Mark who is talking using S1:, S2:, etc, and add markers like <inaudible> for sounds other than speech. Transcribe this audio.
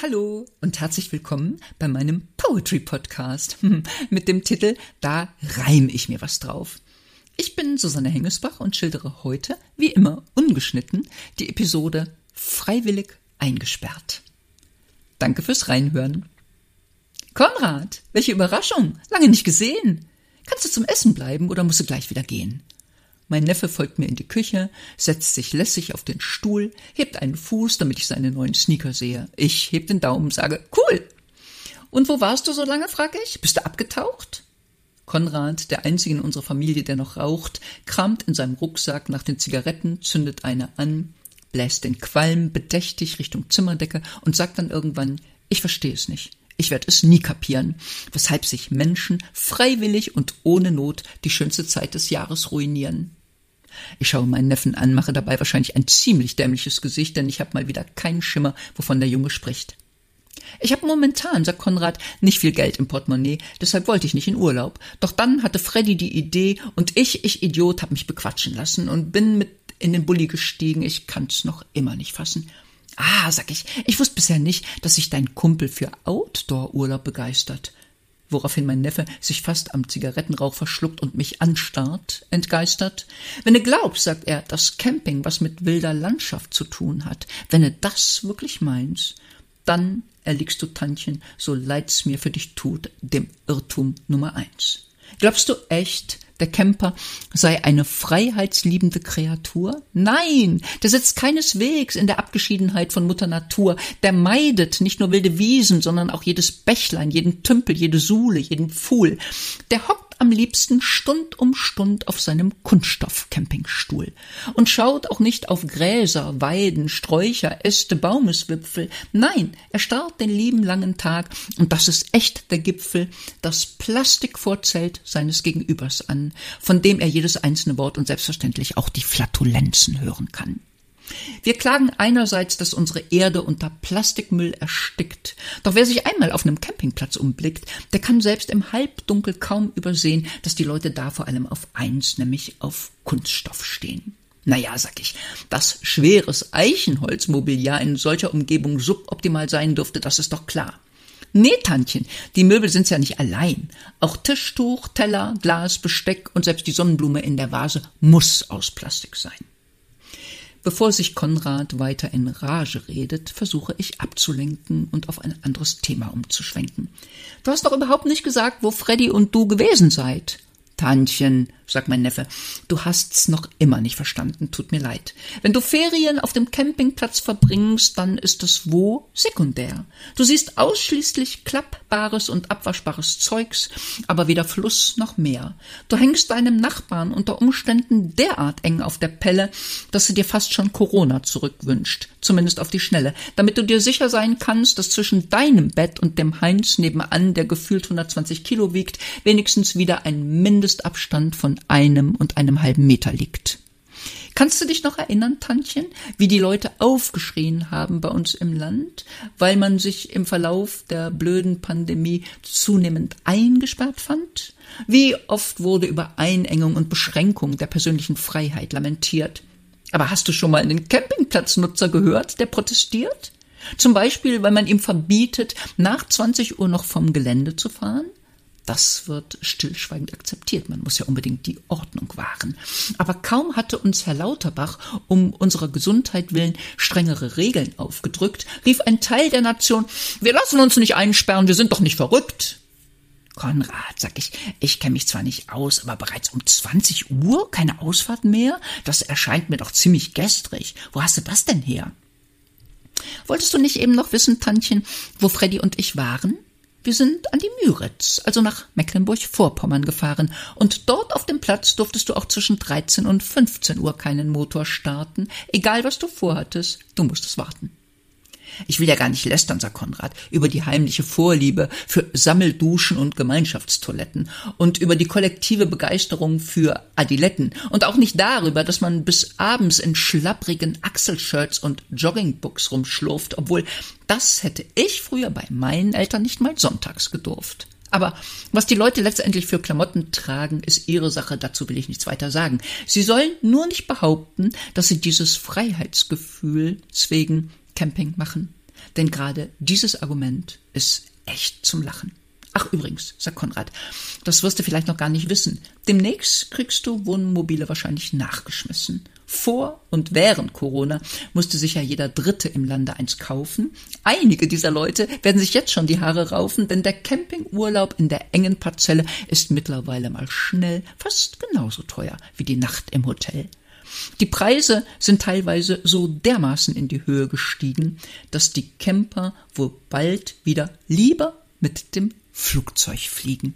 S1: Hallo und herzlich willkommen bei meinem Poetry Podcast <laughs> mit dem Titel Da reim ich mir was drauf. Ich bin Susanne Hengesbach und schildere heute, wie immer ungeschnitten, die Episode Freiwillig eingesperrt. Danke fürs Reinhören. Konrad, welche Überraschung! Lange nicht gesehen. Kannst du zum Essen bleiben oder musst du gleich wieder gehen? Mein Neffe folgt mir in die Küche, setzt sich lässig auf den Stuhl, hebt einen Fuß, damit ich seine neuen Sneaker sehe. Ich heb den Daumen, sage, cool. Und wo warst du so lange, frage ich. Bist du abgetaucht? Konrad, der einzige in unserer Familie, der noch raucht, kramt in seinem Rucksack nach den Zigaretten, zündet eine an, bläst den Qualm bedächtig Richtung Zimmerdecke und sagt dann irgendwann, ich verstehe es nicht. Ich werde es nie kapieren, weshalb sich Menschen freiwillig und ohne Not die schönste Zeit des Jahres ruinieren. Ich schaue meinen Neffen an, mache dabei wahrscheinlich ein ziemlich dämliches Gesicht, denn ich habe mal wieder keinen Schimmer, wovon der Junge spricht. Ich habe momentan, sagt Konrad, nicht viel Geld im Portemonnaie, deshalb wollte ich nicht in Urlaub. Doch dann hatte Freddy die Idee und ich, ich Idiot, hab mich bequatschen lassen und bin mit in den Bulli gestiegen. Ich kann's noch immer nicht fassen. Ah, sag ich, ich wusste bisher nicht, dass sich dein Kumpel für Outdoor-Urlaub begeistert. Woraufhin mein Neffe sich fast am Zigarettenrauch verschluckt und mich anstarrt, entgeistert. Wenn du glaubst, sagt er, dass Camping was mit wilder Landschaft zu tun hat, wenn du das wirklich meinst, dann erliegst du, Tantchen, so leid's mir für dich tut, dem Irrtum Nummer eins. Glaubst du echt, der Camper sei eine freiheitsliebende Kreatur? Nein, der sitzt keineswegs in der Abgeschiedenheit von Mutter Natur. Der meidet nicht nur wilde Wiesen, sondern auch jedes Bächlein, jeden Tümpel, jede Suhle, jeden Pfuhl. Der hockt am liebsten Stund um Stund auf seinem Kunststoff-Campingstuhl und schaut auch nicht auf Gräser, Weiden, Sträucher, Äste, Baumeswipfel. Nein, er starrt den lieben langen Tag, und das ist echt der Gipfel, das Plastikvorzelt seines Gegenübers an, von dem er jedes einzelne Wort und selbstverständlich auch die Flatulenzen hören kann. Wir klagen einerseits, dass unsere Erde unter Plastikmüll erstickt. Doch wer sich einmal auf einem Campingplatz umblickt, der kann selbst im Halbdunkel kaum übersehen, dass die Leute da vor allem auf eins, nämlich auf Kunststoff stehen. Naja, sag ich, dass schweres Eichenholzmobiliar in solcher Umgebung suboptimal sein dürfte, das ist doch klar. Nee, Tantchen, die Möbel sind's ja nicht allein. Auch Tischtuch, Teller, Glas, Besteck und selbst die Sonnenblume in der Vase muss aus Plastik sein. Bevor sich Konrad weiter in Rage redet, versuche ich abzulenken und auf ein anderes Thema umzuschwenken. Du hast doch überhaupt nicht gesagt, wo Freddy und du gewesen seid. Tantchen, sagt mein Neffe, du hast's noch immer nicht verstanden, tut mir leid. Wenn du Ferien auf dem Campingplatz verbringst, dann ist es wo sekundär. Du siehst ausschließlich klappbares und abwaschbares Zeugs, aber weder Fluss noch Meer. Du hängst deinem Nachbarn unter Umständen derart eng auf der Pelle, dass er dir fast schon Corona zurückwünscht, zumindest auf die Schnelle, damit du dir sicher sein kannst, dass zwischen deinem Bett und dem Heinz nebenan, der gefühlt 120 Kilo wiegt, wenigstens wieder ein Mindestabstand von einem und einem halben Meter liegt. Kannst du dich noch erinnern, Tantchen, wie die Leute aufgeschrien haben bei uns im Land, weil man sich im Verlauf der blöden Pandemie zunehmend eingesperrt fand? Wie oft wurde über Einengung und Beschränkung der persönlichen Freiheit lamentiert? Aber hast du schon mal einen Campingplatznutzer gehört, der protestiert? Zum Beispiel, weil man ihm verbietet, nach 20 Uhr noch vom Gelände zu fahren? Das wird stillschweigend akzeptiert. Man muss ja unbedingt die Ordnung wahren. Aber kaum hatte uns Herr Lauterbach um unserer Gesundheit willen strengere Regeln aufgedrückt, rief ein Teil der Nation, wir lassen uns nicht einsperren, wir sind doch nicht verrückt. Konrad, sag ich, ich kenne mich zwar nicht aus, aber bereits um 20 Uhr keine Ausfahrt mehr? Das erscheint mir doch ziemlich gestrig. Wo hast du das denn her? Wolltest du nicht eben noch wissen, Tantchen, wo Freddy und ich waren? Wir sind an die Müritz, also nach Mecklenburg-Vorpommern gefahren, und dort auf dem Platz durftest du auch zwischen 13 und 15 Uhr keinen Motor starten, egal was du vorhattest, du musstest warten. Ich will ja gar nicht lästern, sagt Konrad, über die heimliche Vorliebe für Sammelduschen und Gemeinschaftstoiletten und über die kollektive Begeisterung für Adiletten und auch nicht darüber, dass man bis abends in schlapprigen Achselshirts und Joggingbooks rumschlurft, obwohl das hätte ich früher bei meinen Eltern nicht mal sonntags gedurft. Aber was die Leute letztendlich für Klamotten tragen, ist ihre Sache, dazu will ich nichts weiter sagen. Sie sollen nur nicht behaupten, dass sie dieses Freiheitsgefühl zwegen Camping machen. Denn gerade dieses Argument ist echt zum Lachen. Ach übrigens, sagt Konrad, das wirst du vielleicht noch gar nicht wissen. Demnächst kriegst du Wohnmobile wahrscheinlich nachgeschmissen. Vor und während Corona musste sich ja jeder Dritte im Lande eins kaufen. Einige dieser Leute werden sich jetzt schon die Haare raufen, denn der Campingurlaub in der engen Parzelle ist mittlerweile mal schnell fast genauso teuer wie die Nacht im Hotel. Die Preise sind teilweise so dermaßen in die Höhe gestiegen, dass die Camper wohl bald wieder lieber mit dem Flugzeug fliegen.